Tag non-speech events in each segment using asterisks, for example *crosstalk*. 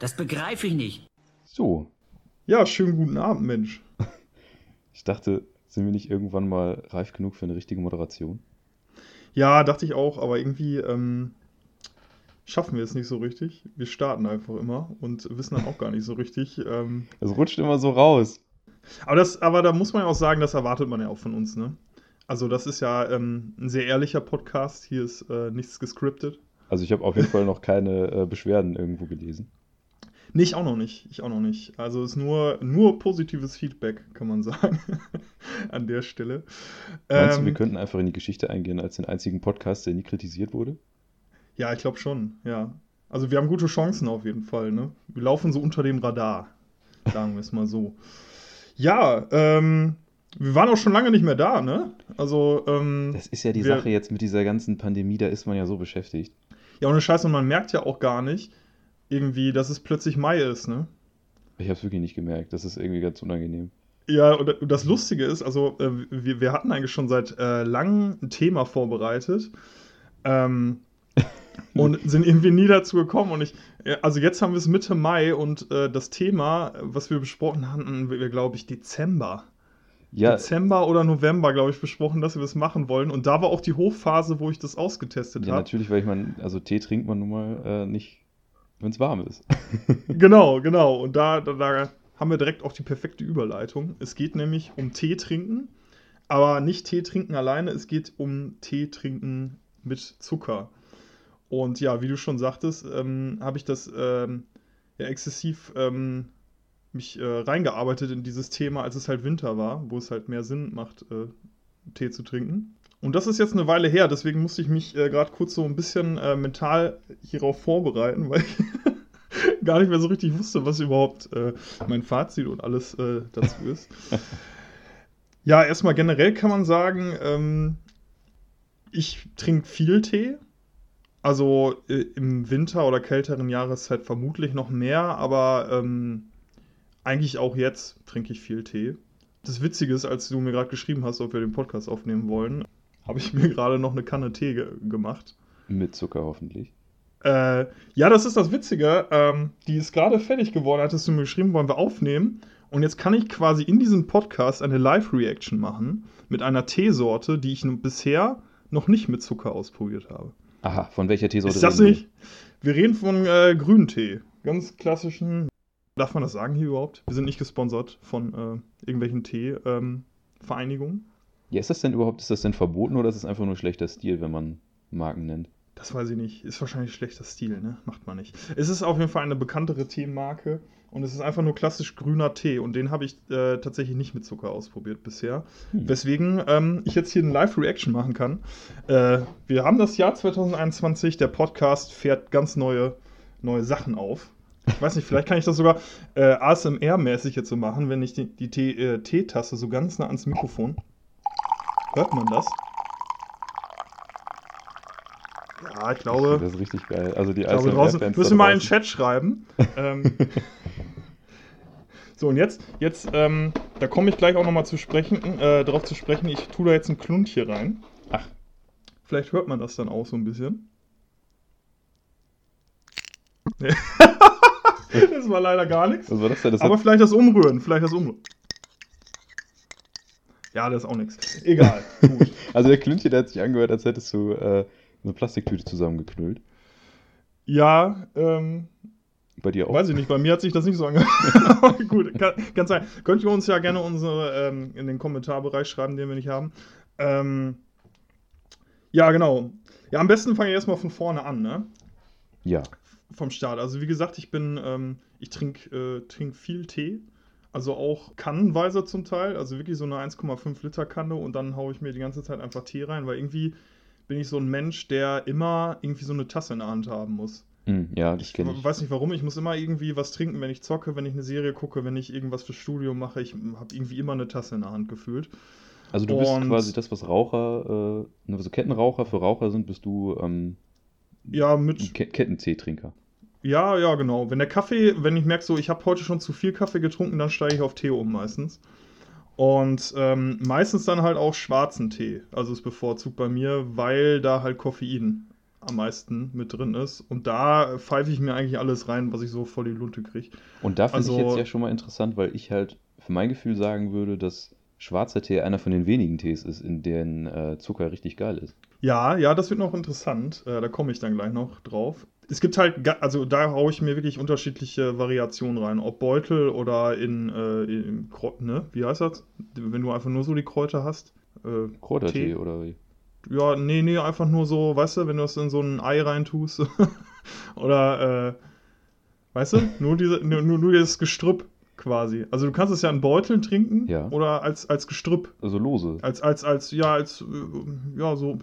Das begreife ich nicht. So, Ja, schönen guten Abend, Mensch. *laughs* ich dachte, sind wir nicht irgendwann mal reif genug für eine richtige Moderation? Ja, dachte ich auch, aber irgendwie ähm, schaffen wir es nicht so richtig. Wir starten einfach immer und wissen dann auch gar nicht so richtig. Ähm, Es rutscht immer so raus. aber, das, aber da muss man ja auch sagen, das erwartet man ja auch von uns, ne? Also, das ist ja ähm, ein sehr ehrlicher Podcast. Hier ist äh, nichts gescriptet. Also ich habe auf jeden Fall noch keine äh, Beschwerden irgendwo gelesen. Nee, ich auch noch nicht. Ich auch noch nicht. Also es ist nur, nur positives Feedback, kann man sagen. *laughs* An der Stelle. Meinst du, Ähm, wir könnten einfach in die Geschichte eingehen als den einzigen Podcast, der nie kritisiert wurde? Ja, ich glaube schon, ja. Also wir haben gute Chancen auf jeden Fall, ne? Wir laufen so unter dem Radar, sagen wir es mal so. Ja, ähm, wir waren auch schon lange nicht mehr da, ne? Also, ähm, Das ist ja die wir- Sache jetzt mit dieser ganzen Pandemie, da ist man ja so beschäftigt. Ja, ohne Scheiße, man merkt ja auch gar nicht, irgendwie, dass es plötzlich Mai ist, ne? Ich habe es wirklich nicht gemerkt. Das ist irgendwie ganz unangenehm. Ja, und und das Lustige ist, also äh, wir, wir hatten eigentlich schon seit äh, langem ein Thema vorbereitet ähm, *laughs* und sind irgendwie nie dazu gekommen. Und ich, ja, also jetzt haben wir es Mitte Mai und äh, das Thema, was wir besprochen hatten, glaube ich, Dezember. Ja, Dezember oder November, glaube ich, besprochen, dass wir das machen wollen. Und da war auch die Hochphase, wo ich das ausgetestet ja habe. natürlich, weil ich man, also Tee trinkt man nun mal äh, nicht, wenn es warm ist. *laughs* Genau, genau. Und da, da, da haben wir direkt auch die perfekte Überleitung. Es geht nämlich um Tee trinken, aber nicht Tee trinken alleine, es geht um Tee trinken mit Zucker. Und ja, wie du schon sagtest, ähm, habe ich das ähm, ja exzessiv ähm, mich äh, reingearbeitet in dieses Thema, als es halt Winter war, wo es halt mehr Sinn macht, äh, Tee zu trinken. Und das ist jetzt eine Weile her, deswegen musste ich mich äh, gerade kurz so ein bisschen äh, mental hierauf vorbereiten, *laughs* weil ich gar nicht mehr so richtig wusste, was überhaupt äh, mein Fazit und alles äh, dazu ist. *laughs* ja, erstmal generell kann man sagen, ähm, ich trinke viel Tee. Also im Winter oder kälteren Jahreszeit vermutlich noch mehr, aber ähm, eigentlich auch jetzt trinke ich viel Tee. Das Witzige ist, als du mir gerade geschrieben hast, ob wir den Podcast aufnehmen wollen, habe ich mir *laughs* gerade noch eine Kanne Tee ge gemacht. Mit Zucker hoffentlich. Äh, ja, das ist das Witzige. Ähm, die ist gerade fertig geworden, hattest du mir geschrieben, wollen wir aufnehmen. Und jetzt kann ich quasi in diesem Podcast eine Live-Reaction machen mit einer Teesorte, die ich bisher noch nicht mit Zucker ausprobiert habe. Aha, von welcher Teesorte ist das nicht? Wir reden von äh, grünen Tee. Ganz klassischen. Darf man das sagen hier überhaupt? Wir sind nicht gesponsert von äh, irgendwelchen Tee-Vereinigungen. Ja, ist das denn überhaupt, ist das denn verboten oder ist es einfach nur schlechter Stil, wenn man Marken nennt? Das weiß ich nicht. Ist wahrscheinlich schlechter Stil, ne? Macht man nicht. Es ist auf jeden Fall eine bekanntere Teemarke und es ist einfach nur klassisch grüner Tee und den habe ich äh, tatsächlich nicht mit Zucker ausprobiert bisher. Hm. Weswegen ähm, ich jetzt hier eine Live-Reaction machen kann. Äh, wir haben das Jahr 2021, der Podcast fährt ganz neue, neue Sachen auf. Ich weiß nicht, vielleicht kann ich das sogar äh, ASMR-mäßig jetzt so machen, wenn ich die, die äh, Teetasse so ganz nah ans Mikrofon. Hört man das? Ja, ich glaube. Das ist richtig geil. Also die Ich glaube, draußen müssen wir mal in den. Chat schreiben. ähm, *laughs* so, und jetzt, jetzt ähm, da komme ich gleich auch nochmal zu sprechen, äh, darauf zu sprechen. Ich tue da jetzt ein Klund hier rein. Ach. Vielleicht hört man das dann auch so ein bisschen. *laughs* *laughs* Das war leider gar nichts. Was war das denn? Das Aber vielleicht das Umrühren, vielleicht das Umrühren. Ja, das ist auch nichts. Egal. *laughs* Gut. also der Klüntchen, der hat sich angehört, als hättest du äh, eine Plastiktüte zusammengeknüllt. Ja, ähm, Bei dir auch? Weiß ich nicht, bei mir hat sich das nicht so angehört. *laughs* Gut, kann, kann sein. Könnt ihr uns ja gerne unsere ähm, in den Kommentarbereich schreiben, den wir nicht haben. Ähm, ja, genau. Ja, am besten fange ich erstmal von vorne an, ne? Ja. Vom Start. Also wie gesagt, ich bin, ähm, ich trinke äh, trink viel Tee. Also auch kannenweise zum Teil. Also wirklich so eine 1,5 Liter Kanne und dann haue ich mir die ganze Zeit einfach Tee rein, weil irgendwie bin ich so ein Mensch, der immer irgendwie so eine Tasse in der Hand haben muss. Hm, ja, das Ich kenne ich. weiß nicht warum, ich muss immer irgendwie was trinken, wenn ich zocke, wenn ich eine Serie gucke, wenn ich irgendwas fürs Studium mache. Ich habe irgendwie immer eine Tasse in der Hand gefühlt. Also du bist und- quasi das, was Raucher, äh, also Kettenraucher für Raucher sind, bist du ähm, Ja, ein mit. Ke Kettenteetrinker. Ja, ja, genau. Wenn der Kaffee, wenn ich merke, so, ich habe heute schon zu viel Kaffee getrunken, dann steige ich auf Tee um meistens. Und ähm, meistens dann halt auch schwarzen Tee. Also ist bevorzugt bei mir, weil da halt Koffein am meisten mit drin ist. Und da pfeife ich mir eigentlich alles rein, was ich so voll die Lunte kriege. Und da finde ich Also- jetzt ja schon mal interessant, weil ich halt für mein Gefühl sagen würde, dass schwarzer Tee einer von den wenigen Tees ist, in denen äh, Zucker richtig geil ist. Ja, ja, das wird noch interessant. Äh, da komme ich dann gleich noch drauf. Es gibt halt, also da haue ich mir wirklich unterschiedliche Variationen rein. Ob Beutel oder in, äh, in ne? Wie heißt das? Wenn du einfach nur so die Kräuter hast. Äh, Kräutertee Tee? oder wie? Ja, nee, nee, einfach nur so, weißt du, wenn du das in so ein Ei reintust. *laughs* Oder, äh, weißt du, nur, diese, nur, nur nur dieses Gestrüpp quasi. Also du kannst es ja in Beuteln trinken Ja. oder als, als Gestrüpp. Also lose. Als, als, als, ja, als, äh, ja, so,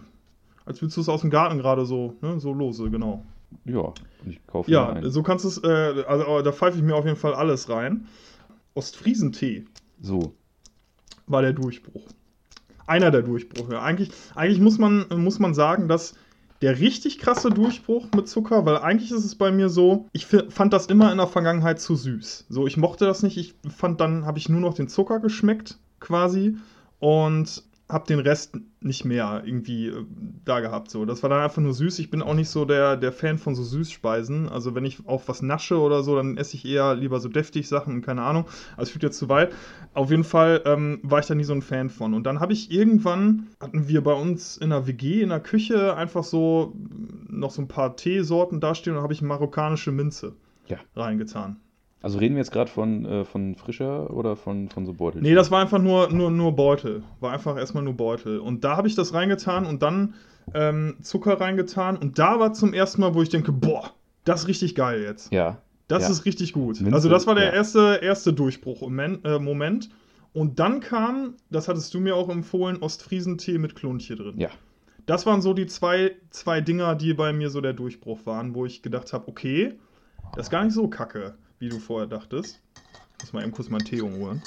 als würdest du es aus dem Garten gerade so, ne, so lose, genau. Ja, ich kaufe Ja, so kannst du es, äh, also aber da pfeife ich mir auf jeden Fall alles rein. Ostfriesentee So, war der Durchbruch. Einer der Durchbrüche. Eigentlich, eigentlich muss, man, muss man sagen, dass der richtig krasse Durchbruch mit Zucker, weil eigentlich ist es bei mir so, ich fand das immer in der Vergangenheit zu süß. So, ich mochte das nicht. Ich fand, dann habe ich nur noch den Zucker geschmeckt, quasi. Und habe den Rest nicht mehr irgendwie äh, da gehabt. So, das war dann einfach nur süß. Ich bin auch nicht so der, der Fan von so Süßspeisen. Also wenn ich auf was nasche oder so, dann esse ich eher lieber so deftig Sachen, keine Ahnung. Also es führt jetzt zu weit. Auf jeden Fall ähm, war ich da nie so ein Fan von. Und dann habe ich irgendwann, hatten wir bei uns in der WG, in der Küche, einfach so noch so ein paar Teesorten dastehen und habe ich marokkanische Minze Ja. reingetan. Also reden wir jetzt gerade von, äh, von frischer oder von, von so Beutel? Nee, das war einfach nur, nur, nur Beutel. War einfach erstmal nur Beutel. Und da habe ich das reingetan und dann ähm, Zucker reingetan. Und da war zum ersten Mal, wo ich denke, boah, das ist richtig geil jetzt. Ja, Das Ja. ist richtig gut. Minze, also das war der ja. erste, erste Durchbruch Moment, äh, Moment. Und dann kam, das hattest du mir auch empfohlen, Ostfriesentee mit Kluntje drin. ja. Das waren so die zwei, zwei Dinger, die bei mir so der Durchbruch waren, wo ich gedacht habe, okay, das ist gar nicht so kacke, wie du vorher dachtest. Muss mal eben kurz meinen Tee holen.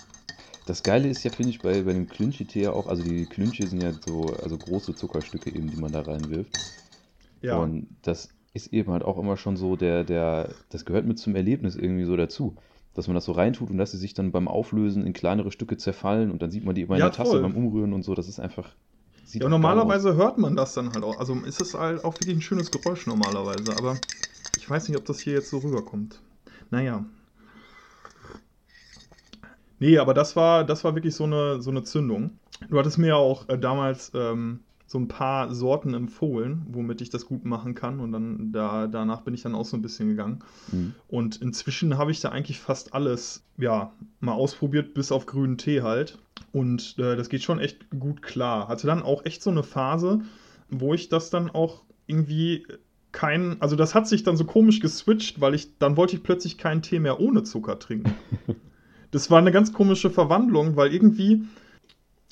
Das Geile ist ja, finde ich, bei, bei dem Klünchi-Tee ja auch, also die Klünchi sind ja so also große Zuckerstücke eben, die man da reinwirft. Ja. Und das ist eben halt auch immer schon so, der, der, das gehört mit zum Erlebnis irgendwie so dazu. Dass man das so reintut und dass sie sich dann beim Auflösen in kleinere Stücke zerfallen und dann sieht man die immer in Ja, der Tasse voll. beim Umrühren und so. Das ist einfach. Sieht Ja, normalerweise hört man das dann halt auch. Also ist es halt auch wirklich ein schönes Geräusch normalerweise, aber ich weiß nicht, ob das hier jetzt so rüberkommt. Naja. Nee, aber das war, das war wirklich so eine, so eine Zündung. Du hattest mir ja auch äh, damals ähm, so ein paar Sorten empfohlen, womit ich das gut machen kann. Und dann da, danach bin ich dann auch so ein bisschen gegangen. Mhm. Und inzwischen habe ich da eigentlich fast alles, ja, mal ausprobiert, bis auf grünen Tee halt. Und äh, das geht schon echt gut klar. Hatte dann auch echt so eine Phase, wo ich das dann auch irgendwie kein, also das hat sich dann so komisch geswitcht, weil ich, dann wollte ich plötzlich keinen Tee mehr ohne Zucker trinken. *laughs* das war eine ganz komische Verwandlung, weil irgendwie,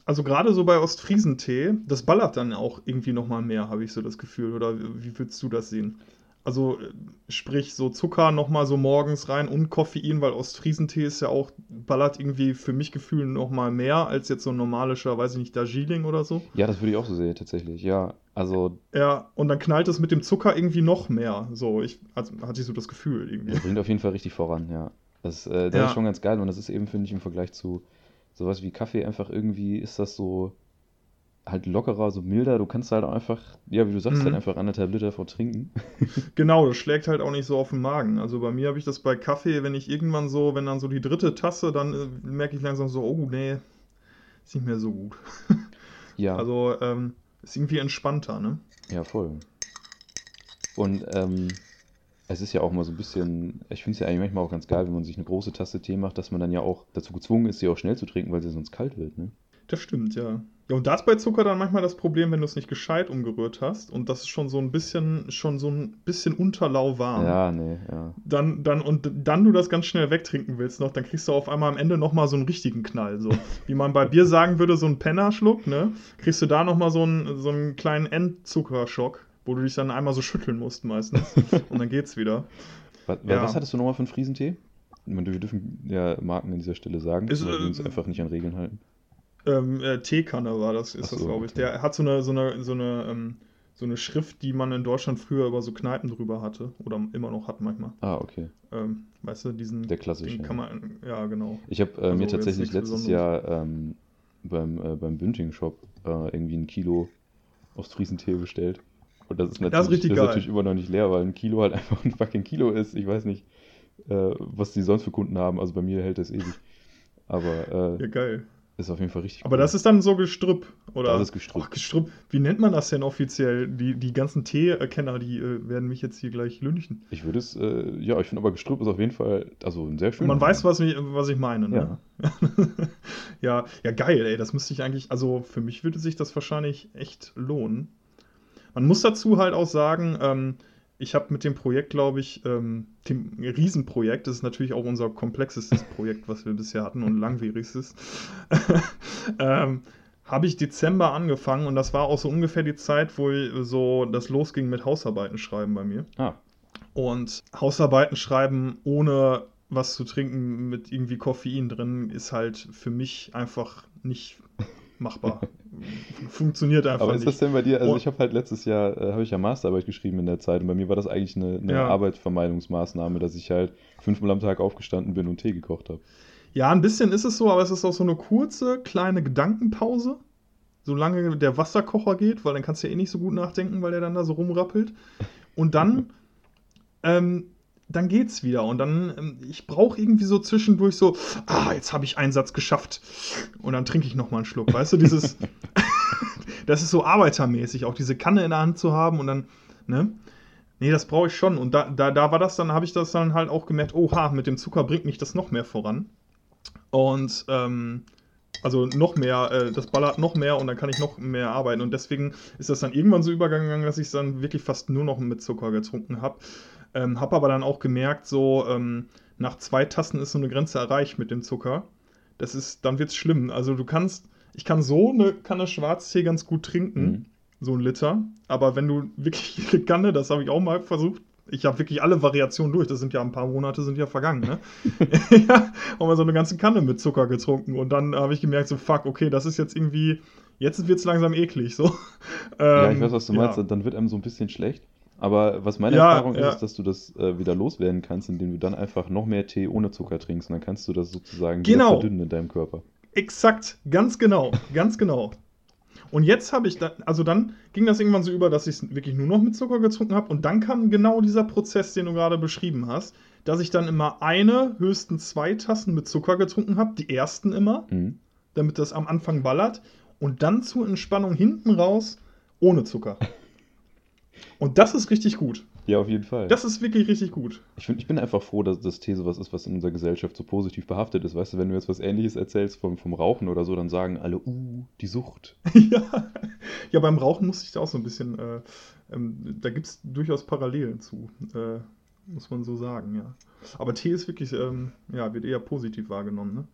also gerade so bei Ostfriesentee, das ballert dann auch irgendwie nochmal mehr, habe ich so das Gefühl. Oder wie würdest du das sehen? Also äh, sprich so Zucker nochmal so morgens rein und Koffein, weil Ostfriesentee ist ja auch, ballert irgendwie für mich Gefühl nochmal mehr als jetzt so ein normalischer, weiß ich nicht, Darjeeling oder so. Ja, das würde ich auch so sehen, tatsächlich. Ja, also Ja, und dann knallt es mit dem Zucker irgendwie noch mehr. So, ich also, hatte ich so das Gefühl irgendwie. das bringt auf jeden Fall richtig voran, ja. Das, äh, das Ja. ist schon ganz geil und das ist eben, finde ich, im Vergleich zu sowas wie Kaffee einfach irgendwie ist das so halt lockerer, so milder. Du kannst halt einfach, ja, wie du sagst, Mhm. halt einfach anderthalb Liter vor trinken. *laughs* Genau, das schlägt halt auch nicht so auf den Magen. Also bei mir habe ich das bei Kaffee, wenn ich irgendwann so, wenn dann so die dritte Tasse, dann äh, merke ich langsam so, oh nee, ist nicht mehr so gut. *laughs* Ja. Also ähm, ist irgendwie entspannter, ne? Ja, voll. Und ähm, es ist ja auch mal so ein bisschen, ich finde es ja eigentlich manchmal auch ganz geil, wenn man sich eine große Tasse Tee macht, dass man dann ja auch dazu gezwungen ist, sie auch schnell zu trinken, weil sie sonst kalt wird, ne? Das stimmt, ja. Ja, und da ist bei Zucker dann manchmal das Problem, wenn du es nicht gescheit umgerührt hast und das ist schon so ein bisschen, schon so ein bisschen unterlauwarm. Ja, nee, ja. Dann, dann, und dann du das ganz schnell wegtrinken willst noch, dann kriegst du auf einmal am Ende nochmal so einen richtigen Knall. So, *laughs* wie man bei Bier sagen würde, so einen Pennerschluck, ne? Kriegst du da nochmal so einen, so einen kleinen Endzuckerschock, wo du dich dann einmal so schütteln musst meistens. *laughs* und dann geht's wieder. Was, Ja. was hattest du nochmal für einen Friesentee? Wir dürfen ja Marken an dieser Stelle sagen, weil wir uns äh, einfach nicht an Regeln halten. Ähm, äh, Teekanne war das, ist Ach das, so, glaube ich. Der hat so eine, so eine, so eine, ähm, so eine Schrift, die man in Deutschland früher über so Kneipen drüber hatte. Oder immer noch hat manchmal. Ah, okay. Ähm, weißt du, diesen. Der klassische. Den kann man, ja, genau. Ich habe äh, Also mir tatsächlich letztes Jahr ähm, beim, äh, beim Bünding-Shop äh, irgendwie ein Kilo Ostfriesentee bestellt. Und das ist natürlich, Das ist richtig das geil. natürlich immer noch nicht leer, weil ein Kilo halt *laughs* einfach ein fucking Kilo ist. Ich weiß nicht, äh, was die sonst für Kunden haben. Also bei mir hält das ewig. Aber Ja, äh, geil. Ist auf jeden Fall richtig Aber cool. das ist dann so Gestrüpp, oder? Das ist Gestrüpp. Ach, Gestrüpp. Wie nennt man das denn offiziell? Die, die ganzen Teekenner, die äh, werden mich jetzt hier gleich lünchen. Ich würde es, äh, ja, ich finde aber Gestrüpp ist auf jeden Fall, also ein sehr schöner man weiß, Name. was ich, was ich meine, ne? *laughs* Ja. ja, geil, ey. Das müsste ich eigentlich, also für mich würde sich das wahrscheinlich echt lohnen. Man muss dazu halt auch sagen, ähm, ich habe mit dem Projekt, glaube ich, ähm, dem Riesenprojekt, das ist natürlich auch unser komplexestes Projekt, was wir bisher hatten und langwierigstes, *laughs* ähm, habe ich Dezember angefangen und das war auch so ungefähr die Zeit, wo so das losging mit Hausarbeiten schreiben bei mir. Ah, Und Hausarbeiten schreiben ohne was zu trinken mit irgendwie Koffein drin ist halt für mich einfach nicht machbar. Funktioniert einfach aber ist das nicht. denn bei dir, also ich habe halt letztes Jahr, äh, habe ich ja Masterarbeit geschrieben in der Zeit und bei mir war das eigentlich eine, eine Ja. Arbeitsvermeidungsmaßnahme, dass ich halt fünfmal am Tag aufgestanden bin und Tee gekocht habe. Ja, ein bisschen ist es so, aber es ist auch so eine kurze, kleine Gedankenpause, solange der Wasserkocher geht, weil dann kannst du ja eh nicht so gut nachdenken, weil der dann da so rumrappelt. Und dann, *laughs* ähm, dann geht's wieder. Und dann, ähm, ich brauche irgendwie so zwischendurch so, ah, jetzt habe ich einen Satz geschafft. Und dann trinke ich nochmal einen Schluck. Weißt du, dieses, *laughs* das ist so arbeitermäßig, auch diese Kanne in der Hand zu haben und dann, ne? Nee, das brauche ich schon. Und da, da, da war das dann, habe ich das dann halt auch gemerkt, oha, mit dem Zucker bringt mich das noch mehr voran. Und ähm, also noch mehr, äh, das ballert noch mehr und dann kann ich noch mehr arbeiten. Und deswegen ist das dann irgendwann so übergegangen, dass ich es dann wirklich fast nur noch mit Zucker getrunken habe. Ähm, habe aber dann auch gemerkt, so ähm, nach zwei Tassen ist so eine Grenze erreicht mit dem Zucker. Das ist, dann wird's schlimm. Also du kannst, ich kann so eine Kanne Schwarztee ganz gut trinken, Mhm. so ein Liter. Aber wenn du wirklich *laughs* eine Kanne, das habe ich auch mal versucht, ich habe wirklich alle Variationen durch. Das sind ja ein paar Monate, sind ja vergangen, ne? *laughs* *laughs* ja, haben wir so eine ganze Kanne mit Zucker getrunken und dann habe ich gemerkt, so fuck, okay, das ist jetzt irgendwie, jetzt wird es langsam eklig, so. ja, ich Ähm, weiß, was du meinst, ja. dann wird einem so ein bisschen schlecht. Aber was meine Ja, Erfahrung ja. ist, dass du das äh, wieder loswerden kannst, indem du dann einfach noch mehr Tee ohne Zucker trinkst. Und dann kannst du das sozusagen Genau. verdünnen in deinem Körper. Exakt, ganz genau, ganz genau. Und jetzt habe ich, da, also dann ging das irgendwann so über, dass ich es wirklich nur noch mit Zucker getrunken habe. Und dann kam genau dieser Prozess, den du gerade beschrieben hast, dass ich dann immer eine, höchstens zwei Tassen mit Zucker getrunken habe, die ersten immer, Mhm. damit das am Anfang ballert. Und dann zur Entspannung hinten raus ohne Zucker. *laughs* Und das ist richtig gut. Ja, auf jeden Fall. Das ist wirklich richtig gut. Ich, find, ich bin einfach froh, dass das Tee sowas ist, was in unserer Gesellschaft so positiv behaftet ist. Weißt du, wenn du jetzt was Ähnliches erzählst vom, vom Rauchen oder so, dann sagen alle, uh, die Sucht. *laughs* ja. ja, beim Rauchen musste ich da auch so ein bisschen, äh, ähm, da gibt es durchaus Parallelen zu, äh, muss man so sagen, ja. Aber Tee ist wirklich, ähm, ja, wird eher positiv wahrgenommen, ne?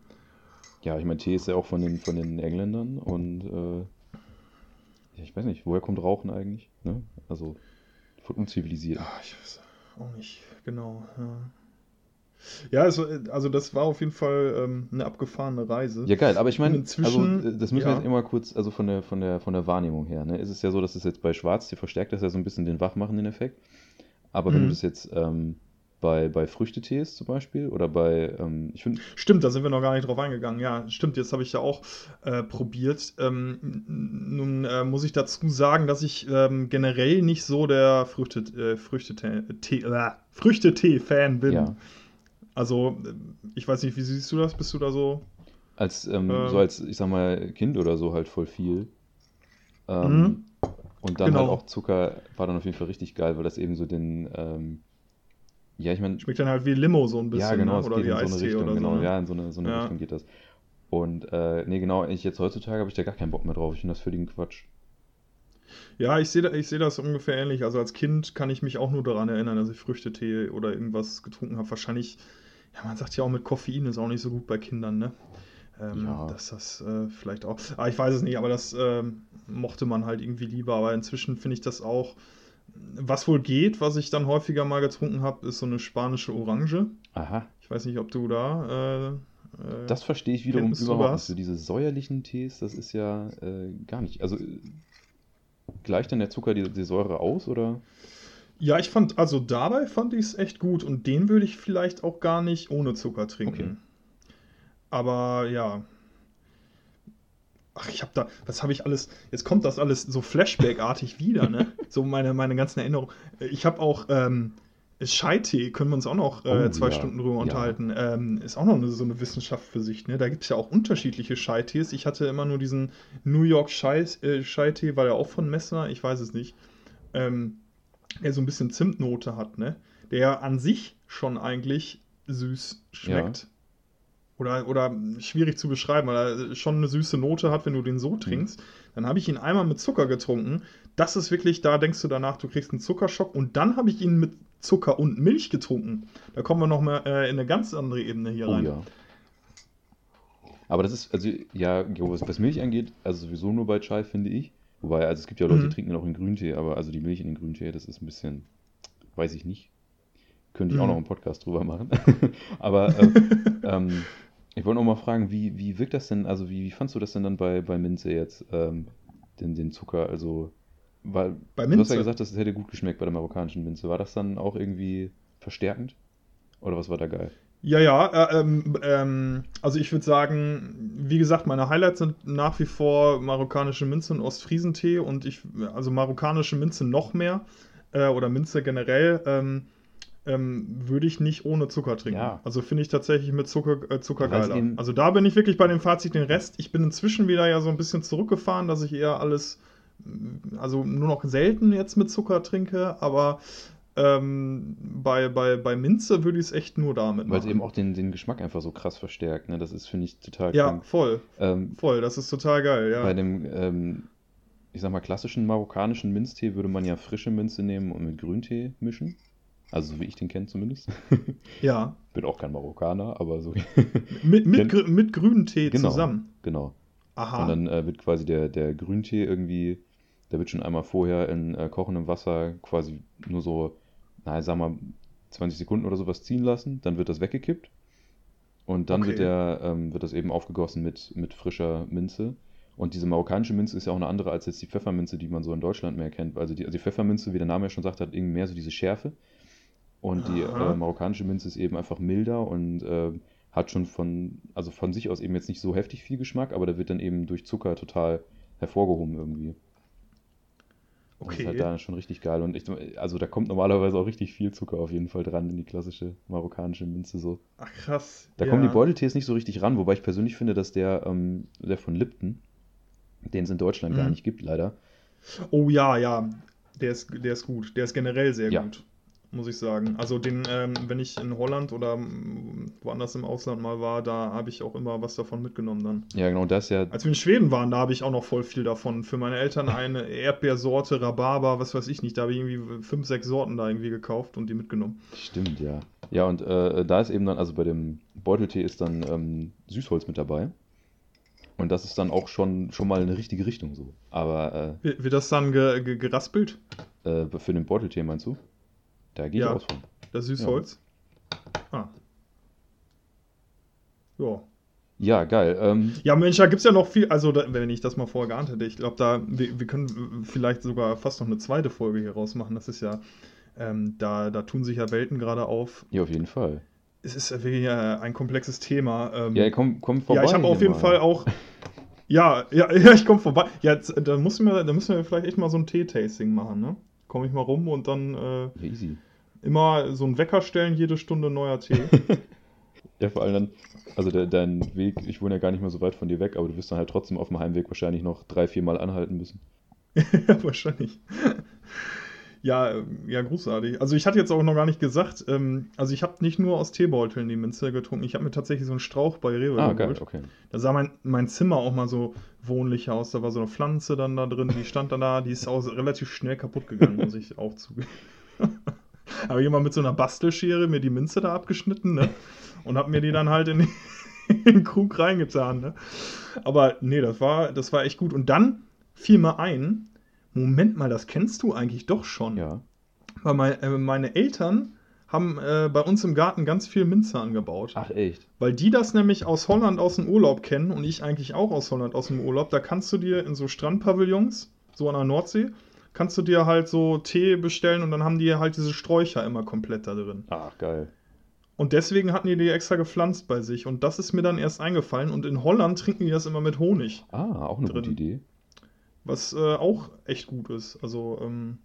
Ja, ich meine, Tee ist ja auch von den, von den Engländern und äh, ich weiß nicht, woher kommt Rauchen eigentlich? Ne? Also von unzivilisiert. Ja, ich weiß auch nicht, genau, ja. Ja, also, äh, also das war auf jeden Fall ähm, eine abgefahrene Reise. Ja, geil, aber ich meine, also, äh, das müssen wir ja. jetzt immer kurz, also von der, von der, von der Wahrnehmung her, ne? Es ist ja so, dass es jetzt bei Schwarztee verstärkt das ja so ein bisschen den wachmachenden Effekt. Aber wenn Mhm. du das jetzt ähm, bei, bei Früchtetees zum Beispiel oder bei, ähm, ich finde, Stimmt, da sind wir noch gar nicht drauf eingegangen. Ja, stimmt, jetzt habe ich ja auch äh, probiert. Ähm, nun äh, muss ich dazu sagen, dass ich ähm, generell nicht so der Früchte, äh, Früchtetee, äh, Früchtetee-Fan bin. ja, Also, äh, ich weiß nicht, wie siehst du das? Bist du da so? als, ähm, Ähm. so als, ich sag mal, Kind oder so halt voll viel. Ähm, Mhm. Und dann Genau. halt auch Zucker war dann auf jeden Fall richtig geil, weil das eben so den, ähm, ja, ich meine, Schmeckt dann halt wie Limo so ein bisschen, ja, genau, ne? oder wie in so eine Richtung, oder genau, so. Ne? ja, in so eine, so eine Ja. Richtung geht das. Und äh, nee, genau, ich jetzt heutzutage habe ich da gar keinen Bock mehr drauf. Ich finde das völligen Quatsch. Ja, ich sehe ich seh das ungefähr ähnlich. Also als Kind kann ich mich auch nur daran erinnern, dass ich Früchtetee oder irgendwas getrunken habe. Wahrscheinlich, ja, man sagt ja auch mit Koffein ist auch nicht so gut bei Kindern, ne? Ähm, Ja. Dass das äh, vielleicht auch. Ah, ich weiß es nicht, aber das ähm, mochte man halt irgendwie lieber. Aber inzwischen finde ich das auch. Was wohl geht, was ich dann häufiger mal getrunken habe, ist so eine spanische Orange. Aha, Ich weiß nicht, ob du da. Äh, äh, das verstehe ich wiederum überhaupt nicht. So diese säuerlichen Tees, das ist ja äh, gar nicht. Also äh, gleicht dann der Zucker die, die Säure aus oder? Ja, ich fand, also dabei fand ich es echt gut und den würde ich vielleicht auch gar nicht ohne Zucker trinken. Okay. Aber ja. Ach, ich habe da, was habe ich alles, jetzt kommt das alles so Flashback-artig wieder, ne? *laughs* So meine, meine ganzen Erinnerungen. Ich habe auch, ähm, Scheitee können wir uns auch noch äh, Oh, zwei ja. Stunden drüber Ja. unterhalten. Ähm, ist auch noch eine, so eine Wissenschaft für sich. Ne? Da gibt es ja auch unterschiedliche Scheitees. Ich hatte immer nur diesen New York Schei äh, Scheitee, weil er auch von Messner, ich weiß es nicht, ähm, der so ein bisschen Zimtnote hat, ne? Der an sich schon eigentlich süß schmeckt. Oder, oder schwierig zu beschreiben, weil er schon eine süße Note hat, wenn du den so trinkst. Dann habe ich ihn einmal mit Zucker getrunken. Das ist wirklich, da denkst du danach, du kriegst einen Zuckerschock. Und dann habe ich ihn mit Zucker und Milch getrunken. Da kommen wir noch mal äh, in eine ganz andere Ebene hier Oh rein. ja. Aber das ist, also, ja, was, was Milch angeht, also sowieso nur bei Chai, finde ich. Wobei, also es gibt ja Leute, Mhm. die trinken ja auch in Grüntee, aber also die Milch in den Grüntee, das ist ein bisschen, weiß ich nicht. Könnte ich auch Mhm. noch einen Podcast drüber machen. *laughs* aber äh, ähm, *laughs* ich wollte noch mal fragen, wie, wie wirkt das denn, also wie, wie fandst du das denn dann bei, bei Minze jetzt, ähm, den, den Zucker, also, weil, Bei du hast Minze? ja gesagt, das hätte gut geschmeckt bei der marokkanischen Minze. War das dann auch irgendwie verstärkend? Oder was war da geil? Ja, ja, äh, ähm, ähm, also ich würde sagen, wie gesagt, meine Highlights sind nach wie vor marokkanische Minze und Ostfriesentee und ich, also marokkanische Minze noch mehr äh, oder Minze generell, ähm, ähm, würde ich nicht ohne Zucker trinken. Ja. Also finde ich tatsächlich mit Zucker, äh, Zucker geiler. eben- Also da bin ich wirklich bei dem Fazit den Rest. Ich bin inzwischen wieder ja so ein bisschen zurückgefahren, dass ich eher alles, mm, also nur noch selten jetzt mit Zucker trinke, aber ähm, bei, bei, bei Minze würde ich es echt nur damit Weil es machen. eben auch den, den Geschmack einfach so krass verstärkt, ne? Das ist, finde ich, total Ja, krank. voll, Ähm, voll, das ist total geil, ja. Bei dem, ähm, ich sag mal, klassischen marokkanischen Minztee würde man ja frische Minze nehmen und mit Grüntee mischen. Also so wie ich den kenne zumindest. *laughs* ja, Bin auch kein Marokkaner, aber so. *laughs* mit, mit, grü- mit grünen Tee Genau. zusammen. genau. Aha. Und dann äh, wird quasi der, der Grüntee irgendwie, der wird schon einmal vorher in äh, kochendem Wasser quasi nur so, na, ich sag mal, 20 Sekunden oder sowas ziehen lassen. Dann wird das weggekippt. Und dann wird, Okay. der, ähm, wird das eben aufgegossen mit, mit frischer Minze. Und diese marokkanische Minze ist ja auch eine andere als jetzt die Pfefferminze, die man so in Deutschland mehr kennt. Also die, also die Pfefferminze, wie der Name ja schon sagt, hat irgendwie mehr so diese Schärfe. Und die äh, marokkanische Minze ist eben einfach milder und äh, hat schon von, also von sich aus eben jetzt nicht so heftig viel Geschmack, aber der wird dann eben durch Zucker total hervorgehoben irgendwie. Das okay. ist halt da schon richtig geil. Und ich, also da kommt normalerweise auch richtig viel Zucker auf jeden Fall dran in die klassische marokkanische Minze so. Ach krass. Da ja. kommen die Beuteltees nicht so richtig ran, wobei ich persönlich finde, dass der, ähm, der von Lipton, den es in Deutschland gar Mhm. nicht gibt, leider. Oh ja, ja. Der ist, der ist gut. Der ist generell sehr Ja. gut, muss ich sagen. Also den, ähm, wenn ich in Holland oder ähm, woanders im Ausland mal war, da habe ich auch immer was davon mitgenommen dann. Ja, genau, das ja, Als wir in Schweden waren, da habe ich auch noch voll viel davon. Für meine Eltern eine Erdbeersorte, Rhabarber, was weiß ich nicht. Da habe ich irgendwie fünf, sechs Sorten da irgendwie gekauft und die mitgenommen. Stimmt, ja. Ja, und äh, da ist eben dann, also bei dem Beuteltee ist dann ähm, Süßholz mit dabei. Und das ist dann auch schon, schon mal eine richtige Richtung so. Aber Wird, wird das dann ge, ge, geraspelt, äh, äh, für den Beuteltee meinst du? Da gehe ich Ja. aus von. das Süßholz? Ah. Ja. Ja, geil. Ähm, Ja, Mensch, da gibt es ja noch viel. Also, da, wenn ich das mal vorher geahnt hätte, ich glaube, da, wir, wir können vielleicht sogar fast noch eine zweite Folge hier rausmachen. Das ist ja, ähm, da, da tun sich ja Welten gerade auf. ja, auf jeden Fall. Es ist ja wirklich äh, ein komplexes Thema. Ähm, Ja, komm, komm vorbei. ja, ich habe auf jeden mal. Fall auch. *laughs* Ja, ja, *laughs* ja, ich komme vorbei. Ja, jetzt, da, müssen wir, da müssen wir vielleicht echt mal so ein Tee-Tasting machen, ne? Komme ich mal rum und dann äh, easy. immer so einen Wecker stellen, jede Stunde neuer Tee. *laughs* Ja, vor allem dann, also der, dein Weg, ich wohne ja gar nicht mehr so weit von dir weg, aber du wirst dann halt trotzdem auf dem Heimweg wahrscheinlich noch drei, vier Mal anhalten müssen. *laughs* Ja, wahrscheinlich. Ja, ähm, ja, großartig. Also ich hatte jetzt auch noch gar nicht gesagt, ähm, also ich habe nicht nur aus Teebeuteln die Minze getrunken, ich habe mir tatsächlich so einen Strauch bei Rewe Ah, geil, geholt. okay. Da sah mein, mein Zimmer auch mal so wohnlicher aus. Da war so eine Pflanze dann da drin, die stand dann da, die ist auch relativ schnell kaputt gegangen, muss ich auch zugeben. *laughs* Habe ich mal mit so einer Bastelschere mir die Minze da abgeschnitten, ne? Und habe mir die dann halt in, *laughs* in den Krug reingetan, ne? Aber nee, das war, das war echt gut. Und dann fiel mir ein, Moment mal, das kennst du eigentlich doch schon. Ja. Weil mein, äh, meine Eltern haben äh, bei uns im Garten ganz viel Minze angebaut. Ach, echt? Weil die das nämlich aus Holland aus dem Urlaub kennen und ich eigentlich auch aus Holland aus dem Urlaub. Da kannst du dir in so Strandpavillons, so an der Nordsee, kannst du dir halt so Tee bestellen und dann haben die halt diese Sträucher immer komplett da drin. Ach, geil. Und deswegen hatten die die extra gepflanzt bei sich. Und das ist mir dann erst eingefallen. Und in Holland trinken die das immer mit Honig. Ah, auch eine Drin. gute Idee. Was äh, auch echt gut ist. Also, ähm,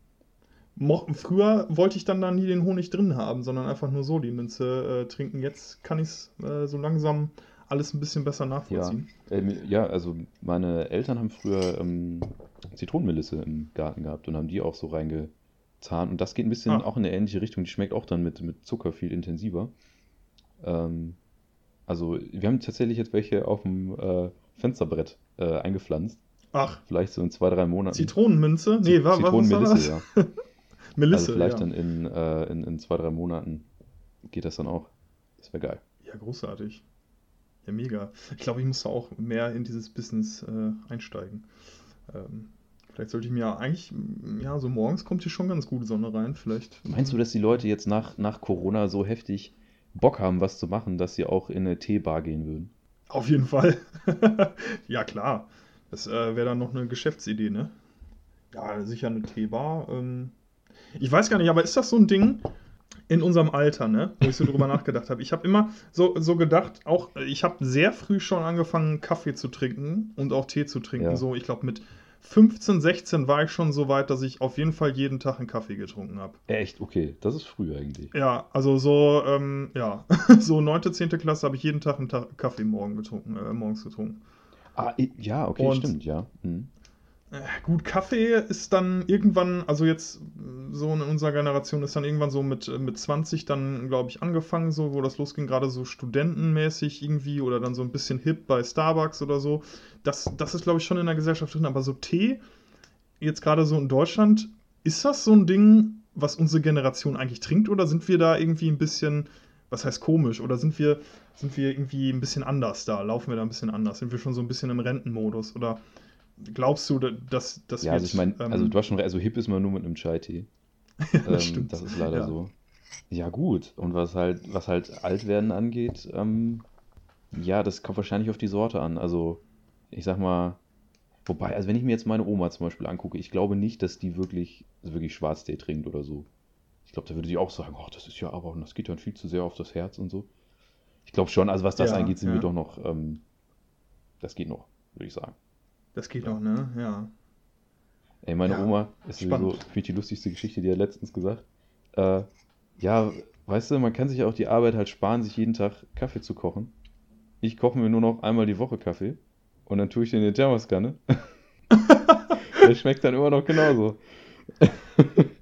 früher wollte ich dann da nie den Honig drin haben, sondern einfach nur so die Minze äh, trinken. Jetzt kann ich es äh, so langsam alles ein bisschen besser Ja. nachvollziehen. Ähm, ja, also meine Eltern haben früher ähm, Zitronenmelisse im Garten gehabt und haben die auch so reingetan. Und das geht ein bisschen Ah. auch in eine ähnliche Richtung. Die schmeckt auch dann mit, mit Zucker viel intensiver. Ähm, also wir haben tatsächlich jetzt welche auf dem äh, Fensterbrett äh, eingepflanzt. Ach, Vielleicht so in zwei, drei Monaten. Zitronenminze? Nee, Zit- wa, was war das? Zitronenmelisse, ja. *laughs* Melisse, Also vielleicht ja. dann in, äh, in, in zwei, drei Monaten geht das dann auch. Das wäre geil. Ja, großartig. Ja, mega. Ich glaube, ich muss da auch mehr in dieses Business äh, einsteigen. Ähm, vielleicht sollte ich mir eigentlich, ja, so morgens kommt hier schon ganz gute Sonne rein. Vielleicht. Meinst du, dass die Leute jetzt nach, nach Corona so heftig Bock haben, was zu machen, dass sie auch in eine Teebar gehen würden? Auf jeden Fall. *laughs* ja, klar. Das äh, wäre dann noch eine Geschäftsidee, ne? Ja, sicher eine Teebar. Ähm, ich weiß gar nicht, aber ist das so ein Ding in unserem Alter, ne? Wo ich so drüber *laughs* nachgedacht habe. Ich habe immer so, so gedacht, auch äh, ich habe sehr früh schon angefangen, Kaffee zu trinken und auch Tee zu trinken. Ja. So, ich glaube, mit 15, 16 war ich schon so weit, dass ich auf jeden Fall jeden Tag einen Kaffee getrunken habe. Echt? Okay, das ist früh eigentlich. Ja, also so, ähm, ja, *laughs* so 9., 10. Klasse habe ich jeden Tag einen Tag Kaffee morgen getrunken, äh, morgens getrunken. Ah, ja, okay, Und- stimmt, ja. Mhm. Äh, Gut, Kaffee ist dann irgendwann, also jetzt so in unserer Generation ist dann irgendwann so mit, mit 20 dann, glaube ich, angefangen, so, wo das losging, gerade so studentenmäßig irgendwie oder dann so ein bisschen hip bei Starbucks oder so. Das, das ist, glaube ich, schon in der Gesellschaft drin, aber so Tee, jetzt gerade so in Deutschland, ist das so ein Ding, was unsere Generation eigentlich trinkt oder sind wir da irgendwie ein bisschen, was heißt komisch, oder sind wir, sind wir irgendwie ein bisschen anders da? Laufen wir da ein bisschen anders? Sind wir schon so ein bisschen im Rentenmodus oder glaubst du, dass das Ja, also ich meine, also du hast schon also hip ist man nur mit einem Chai-Tee. *laughs* ja, Ähm, das stimmt. das ist leider Ja. so. Ja, gut. Und was halt, was halt Altwerden angeht, ähm, ja, das kommt wahrscheinlich auf die Sorte an. Also, ich sag mal, wobei, also wenn ich mir jetzt meine Oma zum Beispiel angucke, ich glaube nicht, dass die wirklich, also wirklich Schwarztee trinkt oder so. Ich glaube, da würde die auch sagen, oh, das ist ja aber, das geht dann viel zu sehr auf das Herz und so. Ich glaube schon, also was das Ja, angeht, sind wir ja. doch noch, ähm, das geht noch, würde ich sagen. Das geht noch, ne? Ja. Ey, meine Ja, Oma ist sowieso, spannend. ich, die lustigste Geschichte, die hat letztens gesagt. Äh, ja, weißt du, man kann sich auch die Arbeit halt sparen, sich jeden Tag Kaffee zu kochen. Ich koche mir nur noch einmal die Woche Kaffee und dann tue ich den in die Thermoskanne. *laughs* Der schmeckt dann immer noch genauso. *laughs*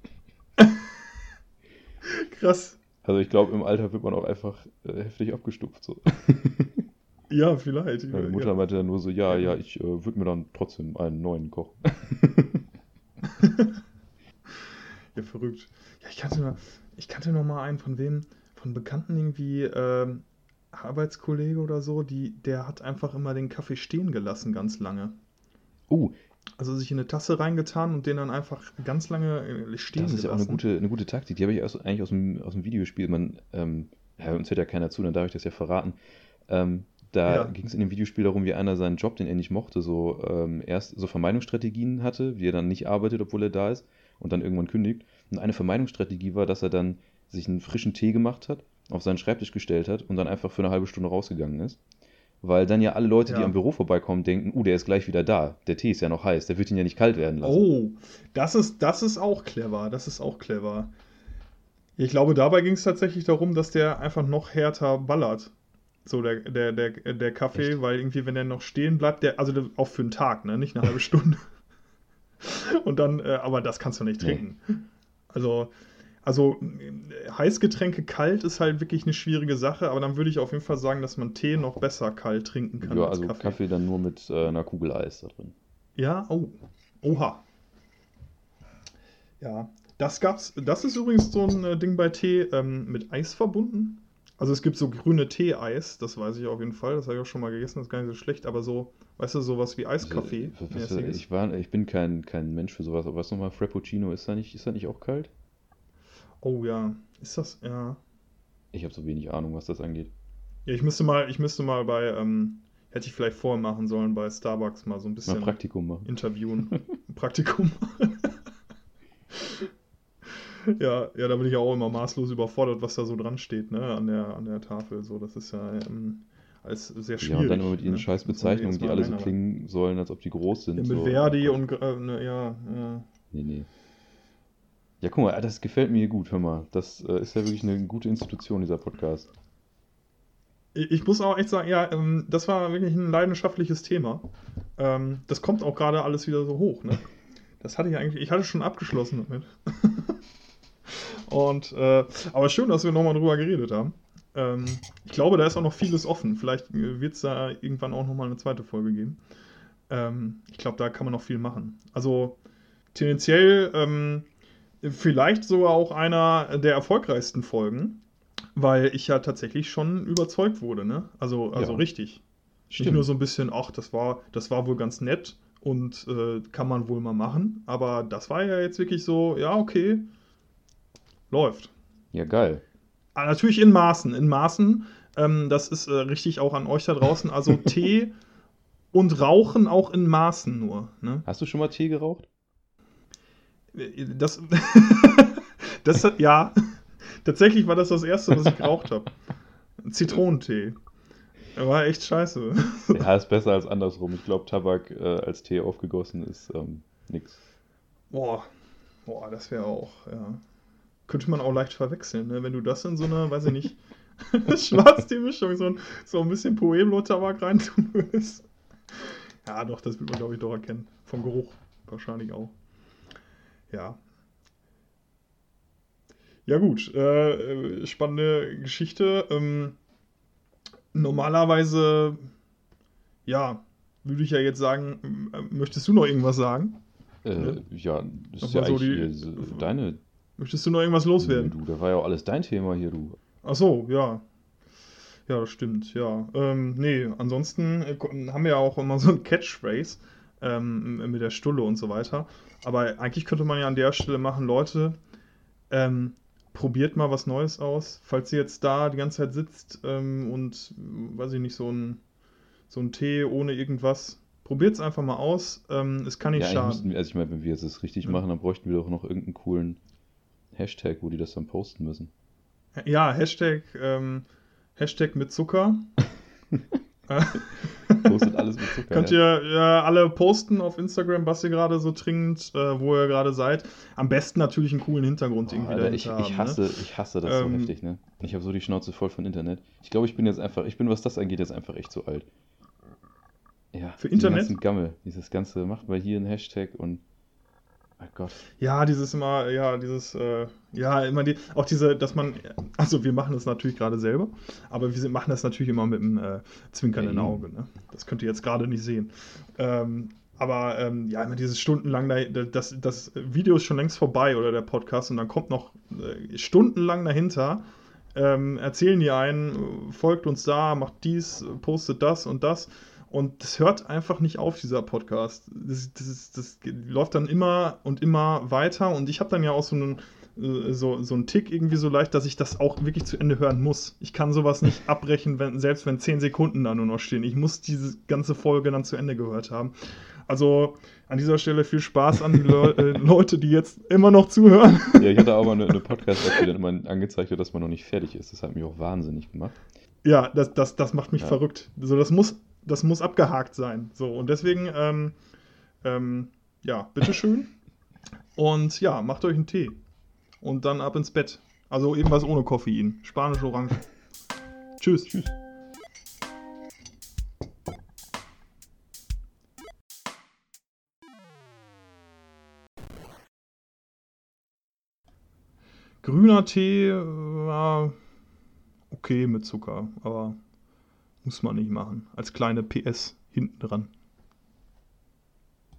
Krass. Also ich glaube, im Alter wird man auch einfach äh, heftig abgestumpft. So. *laughs* Ja, vielleicht. Meine Mutter ja. meinte dann nur so, ja, ja, ich äh, würde mir dann trotzdem einen neuen kochen. *laughs* *laughs* ja, verrückt. Ja, ich kannte, ich kannte noch mal einen von wem, von Bekannten irgendwie, ähm, Arbeitskollege oder so, die, der hat einfach immer den Kaffee stehen gelassen, ganz lange. Oh, Also sich in eine Tasse reingetan und den dann einfach ganz lange äh, stehen Das ist ja auch eine gute, eine gute Taktik. Die habe ich aus, eigentlich aus dem, aus dem Videospiel. Man, ähm, ja, uns hört ja keiner zu, dann darf ich das ja verraten. Ähm, da Ja. ging es in dem Videospiel darum, wie einer seinen Job, den er nicht mochte, so ähm, erst so Vermeidungsstrategien hatte, wie er dann nicht arbeitet, obwohl er da ist und dann irgendwann kündigt. Und eine Vermeidungsstrategie war, dass er dann sich einen frischen Tee gemacht hat, auf seinen Schreibtisch gestellt hat und dann einfach für eine halbe Stunde rausgegangen ist. Weil dann ja alle Leute, die Ja. am Büro vorbeikommen, denken, uh, der ist gleich wieder da. Der Tee ist ja noch heiß, der wird ihn ja nicht kalt werden lassen. Oh, das ist, das ist auch clever. Das ist auch clever. Ich glaube, dabei ging es tatsächlich darum, dass der einfach noch härter ballert. So der, der, der, der Kaffee, Echt? weil irgendwie, wenn der noch stehen bleibt, der, also auch für einen Tag, ne? Nicht eine halbe Stunde. *laughs* Und dann, äh, aber das kannst du nicht Nee. trinken. Also, also äh, Heißgetränke kalt ist halt wirklich eine schwierige Sache, aber dann würde ich auf jeden Fall sagen, dass man Tee noch besser kalt trinken kann Ja, als also Kaffee. Kaffee. dann nur mit äh, einer Kugel Eis da drin. Ja, oh. Oha. Ja, das gab's. Das ist übrigens so ein äh, Ding bei Tee ähm, mit Eis verbunden. Also es gibt so grüne Tee-Eis, das weiß ich auf jeden Fall. Das habe ich auch schon mal gegessen, das ist gar nicht so schlecht, aber so, weißt du, sowas wie Eiskaffee. Also, was, ich, war, ich bin kein, kein Mensch für sowas, aber was nochmal, Frappuccino, ist da, nicht, ist da nicht auch kalt? Oh ja, ist das, ja. Ich habe so wenig Ahnung, was das angeht. Ja, ich müsste mal, ich müsste mal bei, ähm, hätte ich vielleicht vorher machen sollen, bei Starbucks mal so ein Mal bisschen Praktikum machen. interviewen. *laughs* Praktikum. Ja, ja, da bin ich auch immer maßlos überfordert, was da so dran steht, ne, an der, an der Tafel. So, das ist ja ähm, alles sehr schwierig. Ja, und dann immer mit ihren ne? scheiß Bezeichnungen, die mal alle so klingen sollen, als ob die groß sind. Ja, so. mit Verdi Oh Gott. und, äh, ne, ja, ja. Nee, nee. Ja, guck mal, das gefällt mir gut, hör mal. Das äh, ist ja wirklich eine gute Institution, dieser Podcast. Ich muss auch echt sagen, ja, ähm, das war wirklich ein leidenschaftliches Thema. Ähm, das kommt auch gerade alles wieder so hoch, ne? Das hatte ich eigentlich, ich hatte schon abgeschlossen damit. *laughs* Und, äh, aber schön, dass wir nochmal drüber geredet haben. Ähm, ich glaube, da ist auch noch vieles offen. Vielleicht wird es da irgendwann auch nochmal eine zweite Folge geben. Ähm, ich glaube, da kann man noch viel machen. Also tendenziell ähm, vielleicht sogar auch einer der erfolgreichsten Folgen, weil ich ja tatsächlich schon überzeugt wurde, ne? Also, also Ja. richtig. Nicht nur so ein bisschen, ach, das war, das war wohl ganz nett und äh, kann man wohl mal machen. Aber das war ja jetzt wirklich so, ja, okay, läuft. Ja, geil. Ah, natürlich in Maßen. In Maßen, ähm, das ist äh, richtig auch an euch da draußen. Also *laughs* Tee und Rauchen auch in Maßen nur. Ne? Hast du schon mal Tee geraucht? Das, *laughs* das hat, ja, tatsächlich war das das erste, was ich geraucht habe. Zitronentee. War echt scheiße. *laughs* Ja, ist besser als andersrum. Ich glaube, Tabak äh, als Tee aufgegossen ist ähm, nix. Boah, boah, das wäre auch, ja. Könnte man auch leicht verwechseln, ne? wenn du das in so eine, weiß ich nicht, *laughs* Schwarztee-Mischung, so ein, so ein bisschen Pueblo-Tabak reintun würdest. Ja, doch, das wird man, glaube ich, doch erkennen. Vom Geruch wahrscheinlich auch. Ja. Ja, gut. Äh, äh, spannende Geschichte. Ähm, normalerweise, ja, würde ich ja jetzt sagen, äh, möchtest du noch irgendwas sagen? Äh, ja, das ist ja so eigentlich die- deine. Möchtest du noch irgendwas loswerden? Du, da war ja auch alles dein Thema hier, du. Ach so, ja. Ja, das stimmt, ja. Ähm, nee, ansonsten äh, haben wir ja auch immer so ein Catchphrase ähm, mit der Stulle und so weiter. Aber eigentlich könnte man ja an der Stelle machen, Leute, ähm, probiert mal was Neues aus. Falls ihr jetzt da die ganze Zeit sitzt ähm, und, äh, weiß ich nicht, so ein, so ein Tee ohne irgendwas, probiert es einfach mal aus. Ähm, es kann nicht Ja, müssten schaden. wir, also ich meine, wenn wir jetzt das richtig Ja. machen, dann bräuchten wir doch noch irgendeinen coolen Hashtag, wo die das dann posten müssen. Ja, Hashtag, ähm, Hashtag mit Zucker. *laughs* *laughs* *laughs* Äh, Postet alles mit Zucker. Könnt ja. ihr äh, alle posten auf Instagram, was ihr gerade so trinkt, äh, wo ihr gerade seid. Am besten natürlich einen coolen Hintergrund Boah, irgendwie Alter, ich, dahinter ich, haben, hasse, ne? ich hasse das so Ähm, heftig, ne? Ich habe so die Schnauze voll von Internet. Ich glaube, ich bin jetzt einfach, ich bin, was das angeht, jetzt einfach echt zu alt. Ja, Für Internet? ganzen Gammel, dieses ganze, macht mal hier einen Hashtag und, mein Gott. Ja, dieses immer, ja, dieses, äh, ja, immer die, auch diese, dass man, also wir machen das natürlich gerade selber, aber wir machen das natürlich immer mit einem äh, zwinkernden. Auge, ne? Das könnt ihr jetzt gerade nicht sehen. Ähm, aber ähm, ja, immer dieses stundenlang, da, das, das Video ist schon längst vorbei oder der Podcast und dann kommt noch äh, stundenlang dahinter, ähm, erzählen die einen, folgt uns da, macht dies, postet das und das. Und das hört einfach nicht auf, dieser Podcast. Das, das, ist- das läuft dann immer und immer weiter. Und ich habe dann ja auch so einen, äh, so, so einen Tick irgendwie so leicht, dass ich das auch wirklich zu Ende hören muss. Ich kann sowas nicht *laughs* abbrechen, wenn, selbst wenn 10 Sekunden da nur noch stehen. Ich muss diese ganze Folge dann zu Ende gehört haben. Also an dieser Stelle viel Spaß an die Le *laughs* äh, Leute, die jetzt immer noch zuhören. Ja, ich hatte mal eine, eine *laughs* Podcast-App, die dann immer angezeigt hat, dass man noch nicht fertig ist. Das hat mich auch wahnsinnig gemacht. Ja, das, das, das macht mich Ja. verrückt. So, das muss, das muss abgehakt sein. So, und deswegen, ähm, ähm, ja, bitteschön. *laughs* und ja, macht euch einen Tee. Und dann ab ins Bett. Also irgendwas ohne Koffein. Spanisch Orange. Tschüss. Tschüss. Grüner Tee war okay mit Zucker, aber muss man nicht machen. Als kleine PS hinten dran.